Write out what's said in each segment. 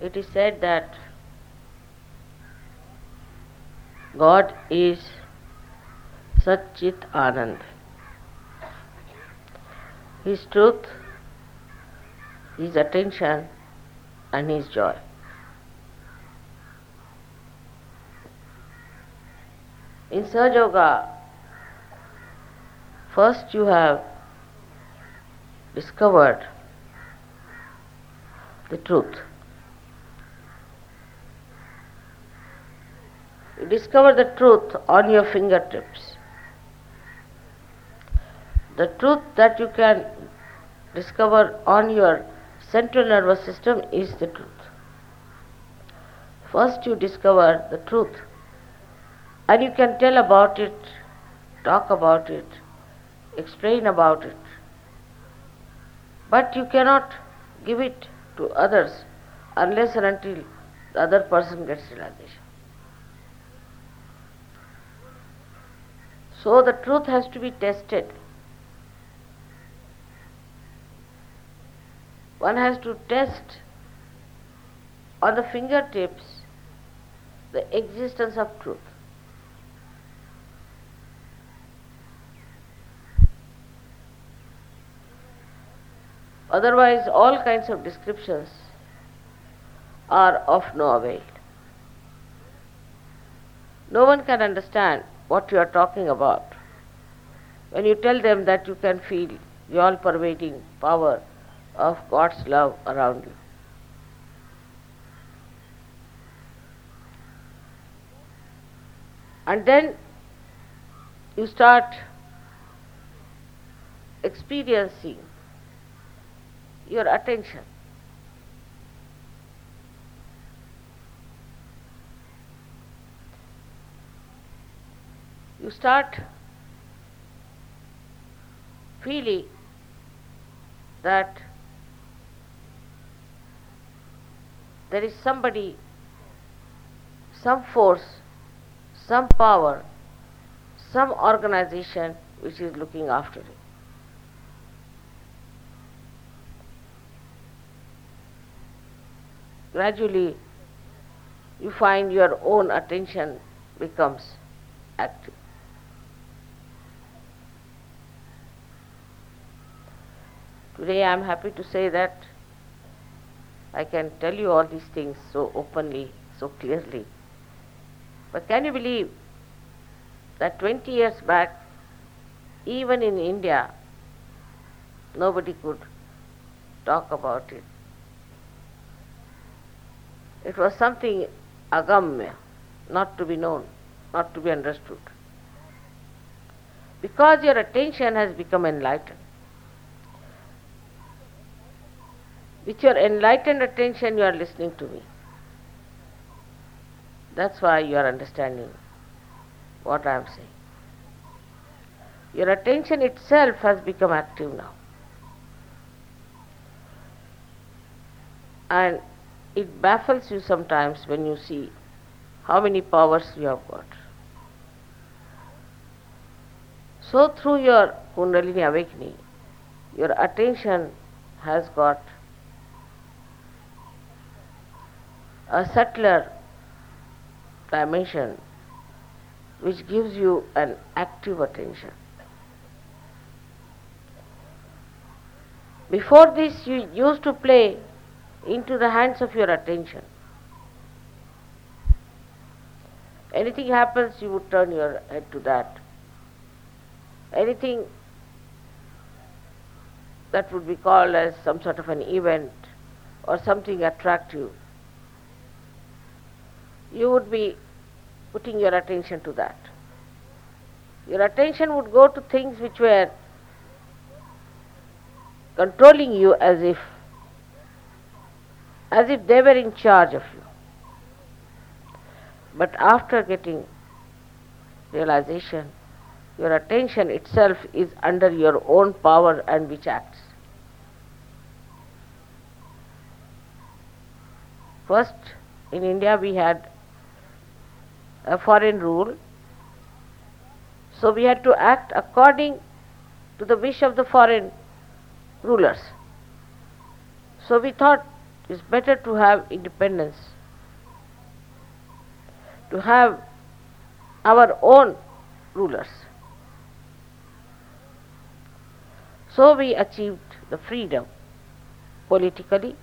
It is said that God is Satchit Anand. His truth, His attention, and His joy. In Sahaja Yoga, first you have discovered the truth. You discover the truth on your fingertips. The truth that you can discover on your central nervous system is the truth. First, you discover the truth, and you can tell about it, talk about it, explain about it, but you cannot give it to others unless and until the other person gets realization. So the truth has to be tested. One has to test on the fingertips the existence of truth. Otherwise, all kinds of descriptions are of no avail. No one can understand what you are talking about when you tell them that you can feel the all pervading power of God's love around you. And then you start experiencing your attention. You start feeling that there is somebody, some force, some power, some organization which is looking after it. Gradually, you find your own attention becomes active. Today I am happy to say that I can tell you all these things so openly, so clearly. But can you believe that 20 years back, even in India, nobody could talk about it. It was something agamya, not to be known, not to be understood. Because your attention has become enlightened. With your enlightened attention, you are listening to me. That's why you are understanding what I am saying. Your attention itself has become active now. And it baffles you sometimes when you see how many powers you have got. So, through your Kundalini awakening, your attention has got a subtler dimension which gives you an active attention. Before this, you used to play into the hands of your attention. Anything happens, you would turn your head to that. Anything that would be called as some sort of an event or something attract you, would be putting your attention to that. Your attention would go to things which were controlling you as if as if they were in charge of you. But after getting realization, your attention itself is under your own power and which acts. First, in India we had a foreign rule, so we had to act according to the wish of the foreign rulers. So we thought it's better to have independence, to have our own rulers. So we achieved the freedom politically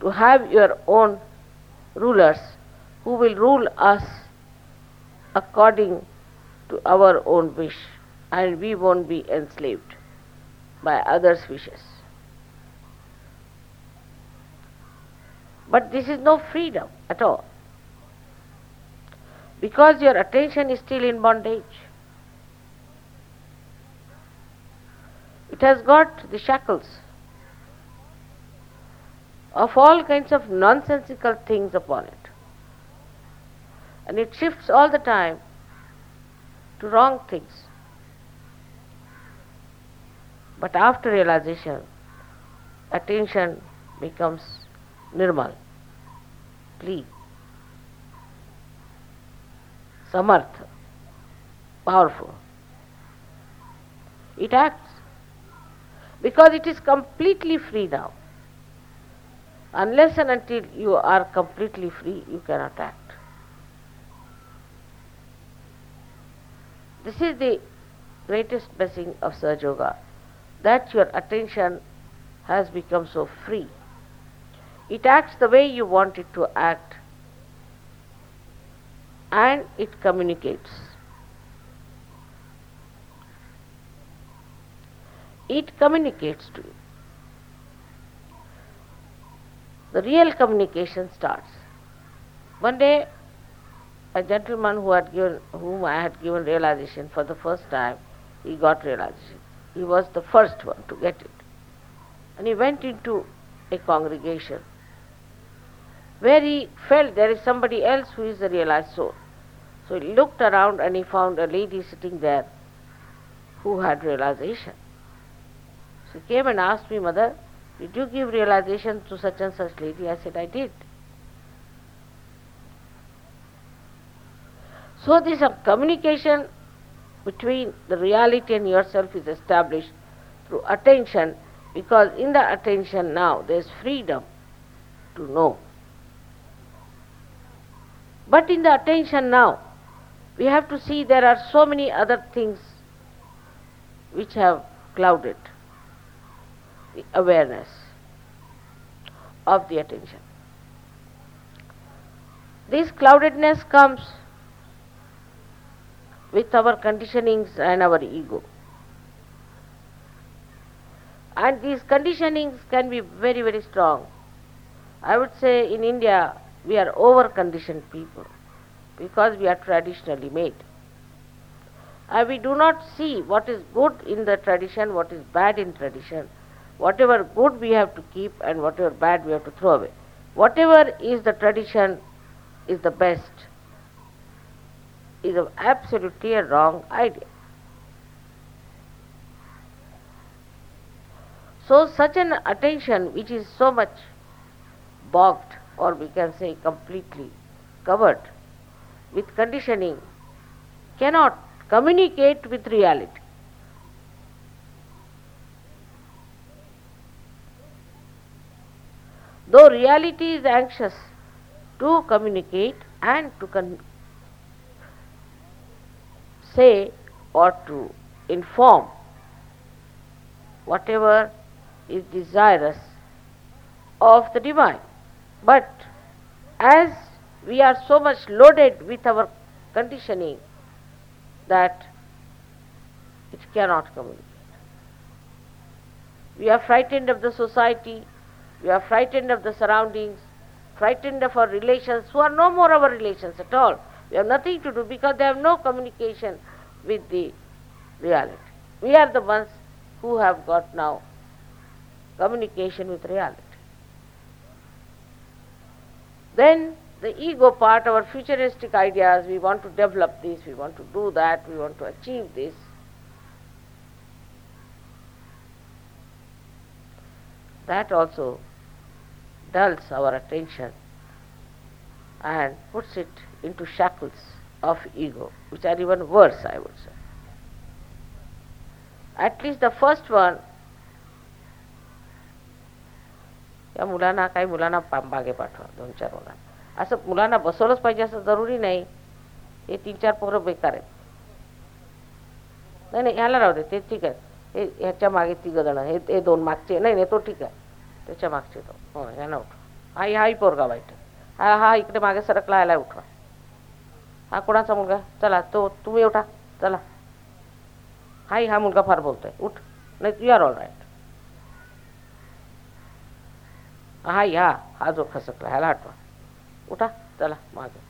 to have your own rulers who will rule us according to our own wish and we won't be enslaved by others' wishes. But this is no freedom at all because your attention is still in bondage. It has got the shackles of all kinds of nonsensical things upon it. And it shifts all the time to wrong things. But after realization, attention becomes nirmal, clean, samartha, powerful. It acts because it is completely free now. Unless and until you are completely free, you cannot act. This is the greatest blessing of Sahaja Yoga that your attention has become so free. It acts the way you want it to act and it communicates. It communicates to you. the real communication starts. One day, a gentleman who had given, whom I had given realization for the first time, he got realization. He was the first one to get it. And he went into a congregation where he felt there is somebody else who is a realized soul. So he looked around and he found a lady sitting there who had realization. So he came and asked me, Mother, did you give realization to such and such lady? I said, I did. So this uh, communication between the reality and yourself is established through attention because in the attention now there is freedom to know. But in the attention now, we have to see there are so many other things which have clouded the awareness of the attention. This cloudedness comes with our conditionings and our ego. And these conditionings can be very, very strong. I would say in India we are over conditioned people because we are traditionally made. And we do not see what is good in the tradition, what is bad in tradition Whatever good we have to keep and whatever bad we have to throw away. Whatever is the tradition is the best is absolutely a wrong idea. So such an attention which is so much bogged or we can say completely covered with conditioning cannot communicate with reality. Though reality is anxious to communicate and to con- say or to inform whatever is desirous of the divine. But as we are so much loaded with our conditioning that it cannot communicate. We are frightened of the society, we are frightened of the surroundings, frightened of our relations who are no more our relations at all. We have nothing to do because they have no communication with the reality. We are the ones who have got now communication with reality. Then the ego part, our futuristic ideas, we want to develop this, we want to do that, we want to achieve this. That also dulls our attention and puts it into shackles of ego, which are even worse, I would say. At least the first one, त्या मुलांना काही मुलांना मागे पाठवा दोन चार मुलांना असं मुलांना बसवलंच पाहिजे असं जरुरी नाही हे तीन चार पोरं बेकार आहेत नाही नाही ह्याला राहू दे ते ठीक आहे हे ह्याच्या मागे तिघ जणं हे ते दोन मागचे नाही नाही तो ठीक आहे त्याच्या मागचे तो हो ह्याला उठवा हा हाही पोरगा वाईट हा हा इकडे मागे सरकला ह्याला उठवा हा कोणाचा मुलगा? चला तो तुम्ही उठा. चला. हाही हा मुलगा फार बोलतोय. उठ. नाही यू आर ऑल राईट हा या हा जो खसकला, ह्याला आठवा उठा, चला, मागे.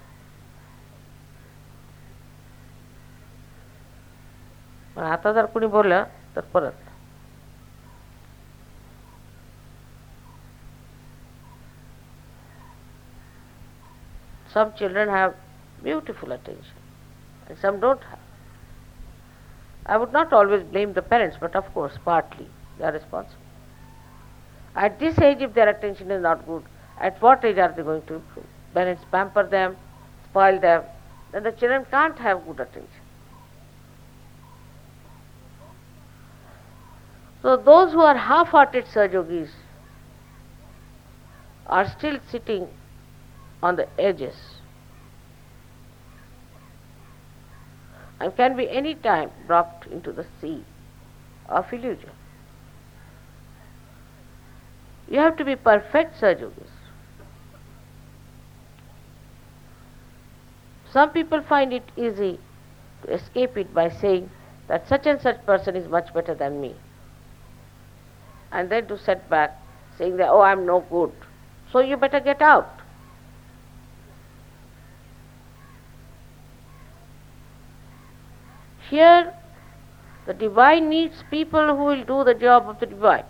आता जर कुणी बोललं, तर परत. Some children have beautiful attention and some don't have. I would not always blame the parents, but of course, partly they are responsible. At this age, if their attention is not good, at what age are they going to improve? Parents pamper them, spoil them, then the children can't have good attention. So those who are half-hearted Sajogis are still sitting on the edges and can be any time dropped into the sea of illusion. You have to be perfect Sajogis. Some people find it easy to escape it by saying that such and such person is much better than me. And then to set back saying that, oh, I'm no good. So you better get out. Here, the divine needs people who will do the job of the divine.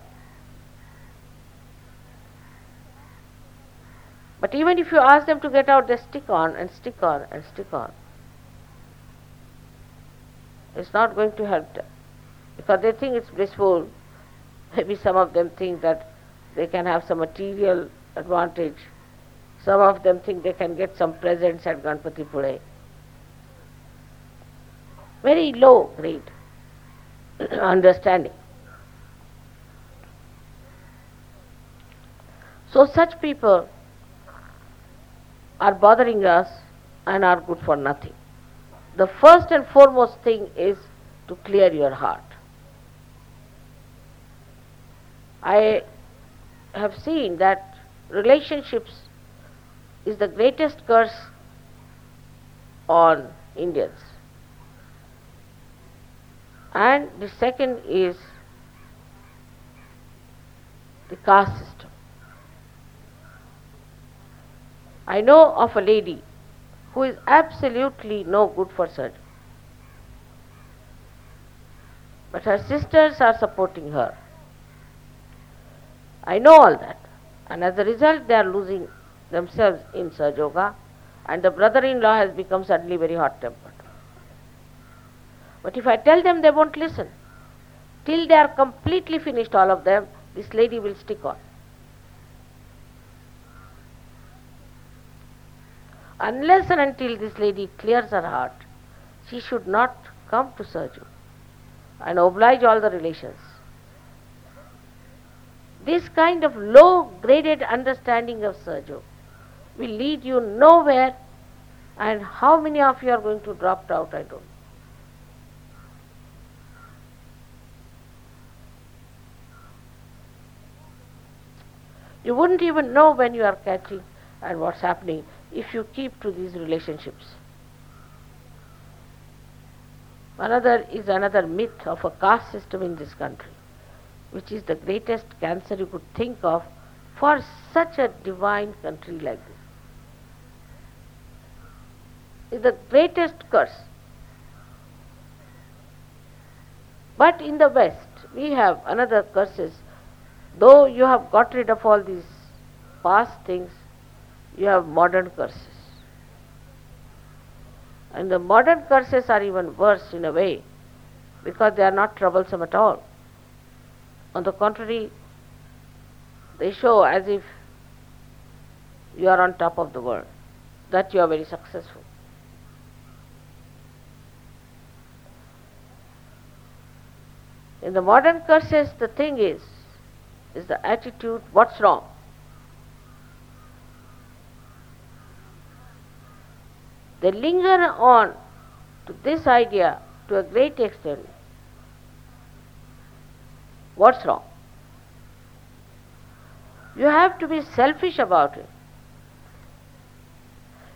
But even if you ask them to get out, they stick on and stick on and stick on. It's not going to help them because they think it's blissful. Maybe some of them think that they can have some material advantage. Some of them think they can get some presents at Ganapatipule. Very low grade understanding. So such people are bothering us and are good for nothing. The first and foremost thing is to clear your heart. I have seen that relationships is the greatest curse on Indians. And the second is the caste system. I know of a lady who is absolutely no good for surgery. But her sisters are supporting her. I know all that. And as a result, they are losing themselves in Sahaja Yoga, and the brother in law has become suddenly very hot tempered. But if I tell them, they won't listen. Till they are completely finished, all of them, this lady will stick on. Unless and until this lady clears her heart, she should not come to Surgeon and oblige all the relations. This kind of low graded understanding of Surgeon will lead you nowhere, and how many of you are going to drop out, I don't know. You wouldn't even know when you are catching and what's happening if you keep to these relationships. Another is another myth of a caste system in this country, which is the greatest cancer you could think of for such a divine country like this. Is the greatest curse. But in the West, we have another curses. Though you have got rid of all these past things, you have modern curses. And the modern curses are even worse in a way because they are not troublesome at all. On the contrary, they show as if you are on top of the world, that you are very successful. In the modern curses, the thing is, is the attitude what's wrong? They linger on to this idea to a great extent. What's wrong? You have to be selfish about it.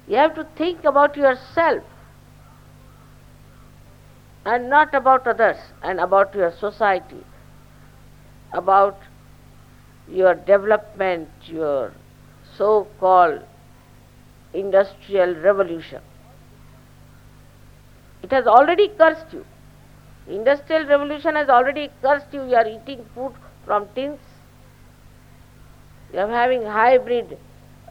You have to think about yourself and not about others and about your society, about your development, your so called industrial revolution. It has already cursed you. Industrial revolution has already cursed you. You are eating food from tins. You are having hybrid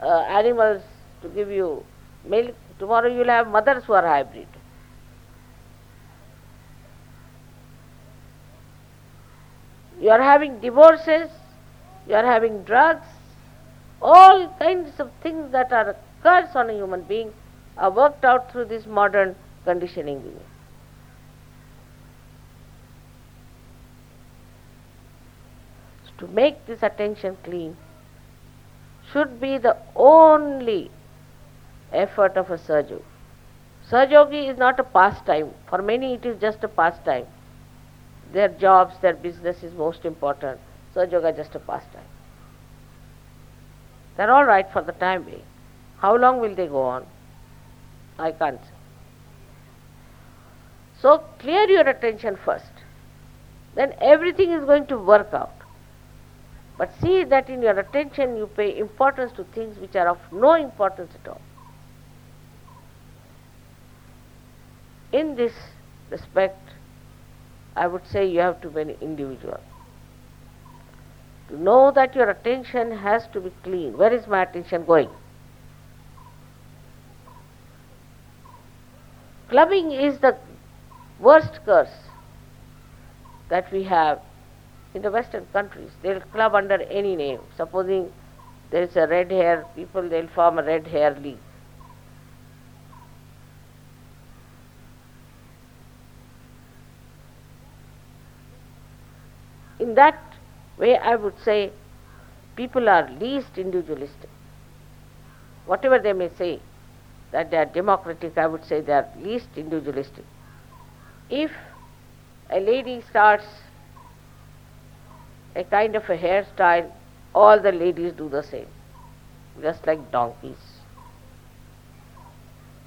uh, animals to give you milk. Tomorrow you will have mothers who are hybrid. You are having divorces, you are having drugs, all kinds of things that are a curse on a human being are worked out through this modern conditioning. To make this attention clean should be the only effort of a Sahaja. Sahajogi is not a pastime. For many it is just a pastime. Their jobs, their business is most important. Sahaja is just a pastime. They're all right for the time being. How long will they go on? I can't say. So clear your attention first. Then everything is going to work out. But see that in your attention you pay importance to things which are of no importance at all. In this respect, I would say you have to be an individual. To know that your attention has to be clean. Where is my attention going? Clubbing is the worst curse that we have in the Western countries. They'll club under any name. Supposing there is a red hair people, they'll form a red hair league. In that way, I would say people are least individualistic. Whatever they may say, that they are democratic, I would say they are least individualistic. If a lady starts a kind of a hairstyle, all the ladies do the same, just like donkeys.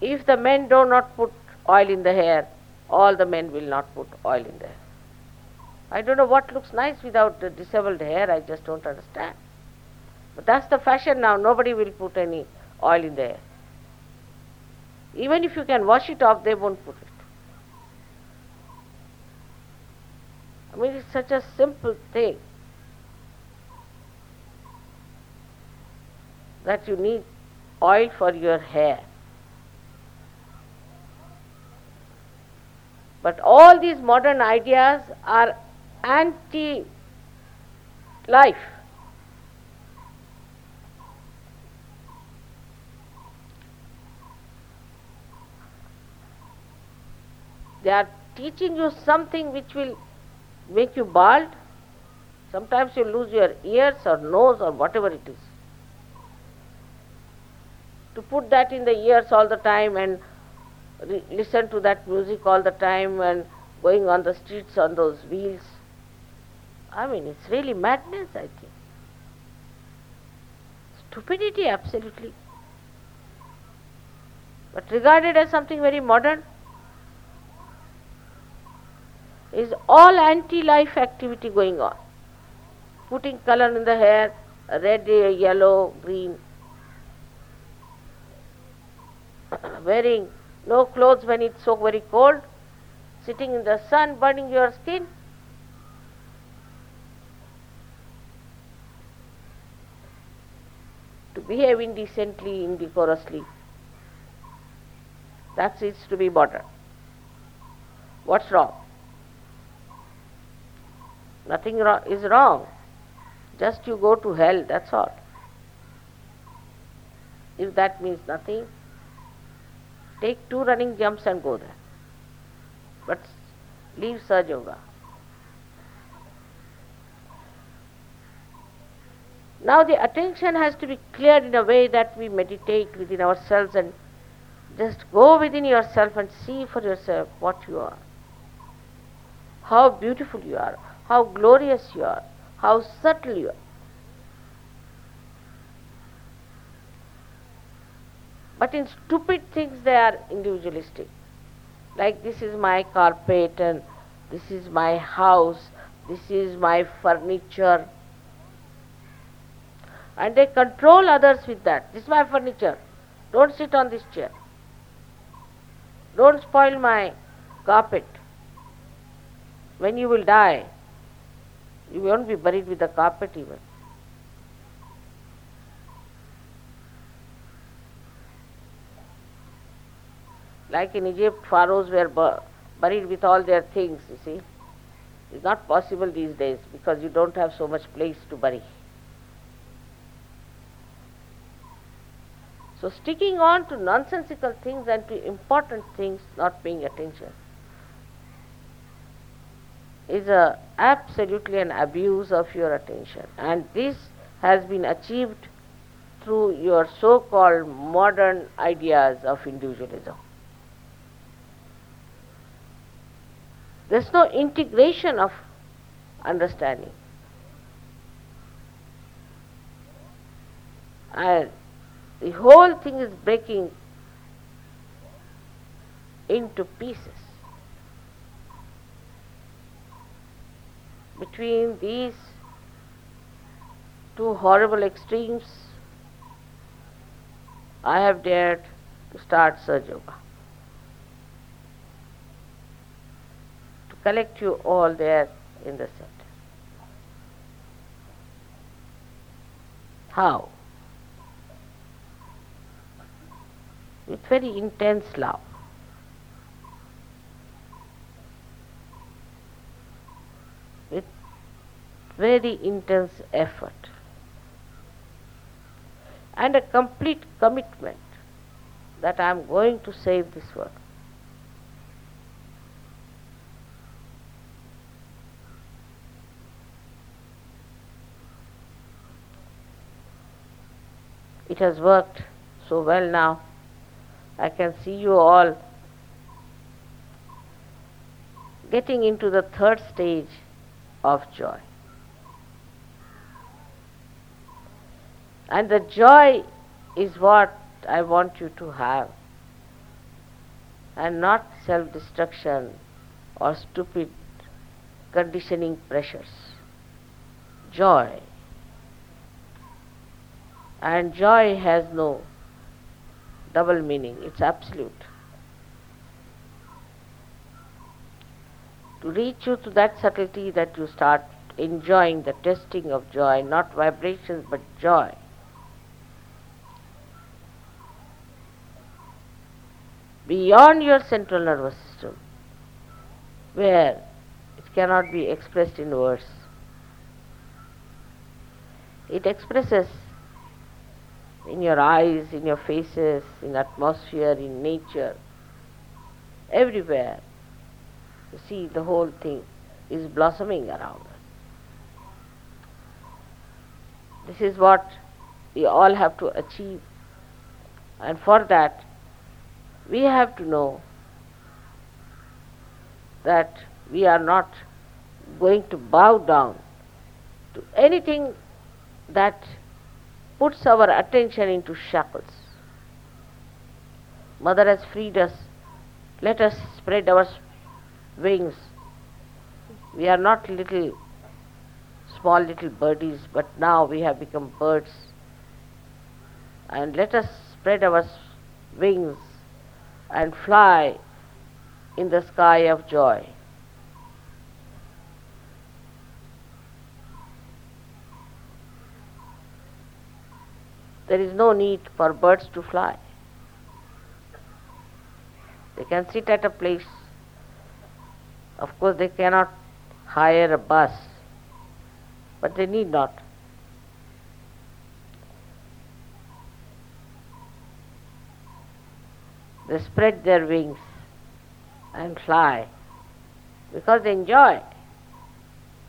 If the men do not put oil in the hair, all the men will not put oil in the hair. I don't know what looks nice without the disabled hair, I just don't understand. But that's the fashion now, nobody will put any oil in the hair. Even if you can wash it off, they won't put it. I mean, it's such a simple thing that you need oil for your hair. But all these modern ideas are anti life. They are teaching you something which will make you bald. Sometimes you lose your ears or nose or whatever it is. To put that in the ears all the time and re- listen to that music all the time and going on the streets on those wheels I mean, it's really madness, I think. Stupidity, absolutely. But regarded as something very modern, is all anti-life activity going on. Putting color in the hair, red, yellow, green. Wearing no clothes when it's so very cold. Sitting in the sun, burning your skin. Behave indecently, indecorously. That it to be modern. What's wrong? Nothing is wrong. Just you go to hell, that's all. If that means nothing, take two running jumps and go there. But leave Sahaja Now the attention has to be cleared in a way that we meditate within ourselves and Just go within yourself and see for yourself what you are. How beautiful you are, how glorious you are, how subtle you are. But in stupid things they are individualistic. Like this is my carpet and this is my house, this is my furniture. And they control others with that. This is my furniture. Don't sit on this chair. Don't spoil my carpet. When you will die, you won't be buried with the carpet even. Like in Egypt, pharaohs were buried with all their things, you see. It's not possible these days because you don't have so much place to bury. So sticking on to nonsensical things and to important things, not paying attention, is a, absolutely an abuse of your attention. And this has been achieved through your so-called modern ideas of individualism. There's no integration of understanding. And the whole thing is breaking into pieces. Between these two horrible extremes, I have dared to start Sahaja Yoga. To collect you all there in the center. How? With very intense love. With very intense effort and a complete commitment that I am going to save this world. It has worked so well now I can see you all getting into the third stage of joy. And the joy is what I want you to have, and not self destruction or stupid conditioning pressures. Joy. And joy has no double meaning, it's absolute. To reach you to that subtlety that you start enjoying the testing of joy, not vibrations but joy. Beyond your central nervous system, where it cannot be expressed in words. It expresses in your eyes, in your faces, in atmosphere, in nature, everywhere. You see, the whole thing is blossoming around us. This is what we all have to achieve. And for that, we have to know that we are not going to bow down to anything that puts our attention into shackles. Mother has freed us. Let us spread our wings. We are not little, small little birdies, but now we have become birds. And let us spread our wings and fly in the sky of joy. There is no need for birds to fly. They can sit at a place. Of course, they cannot hire a bus, but they need not. They spread their wings and fly because they enjoy,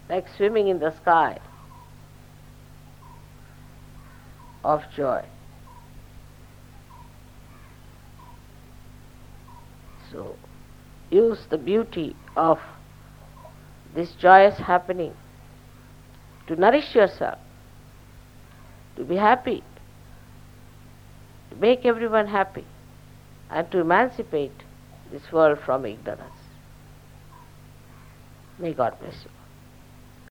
like swimming in the sky. Of joy. So use the beauty of this joyous happening to nourish yourself, to be happy, to make everyone happy, and to emancipate this world from ignorance. May God bless you.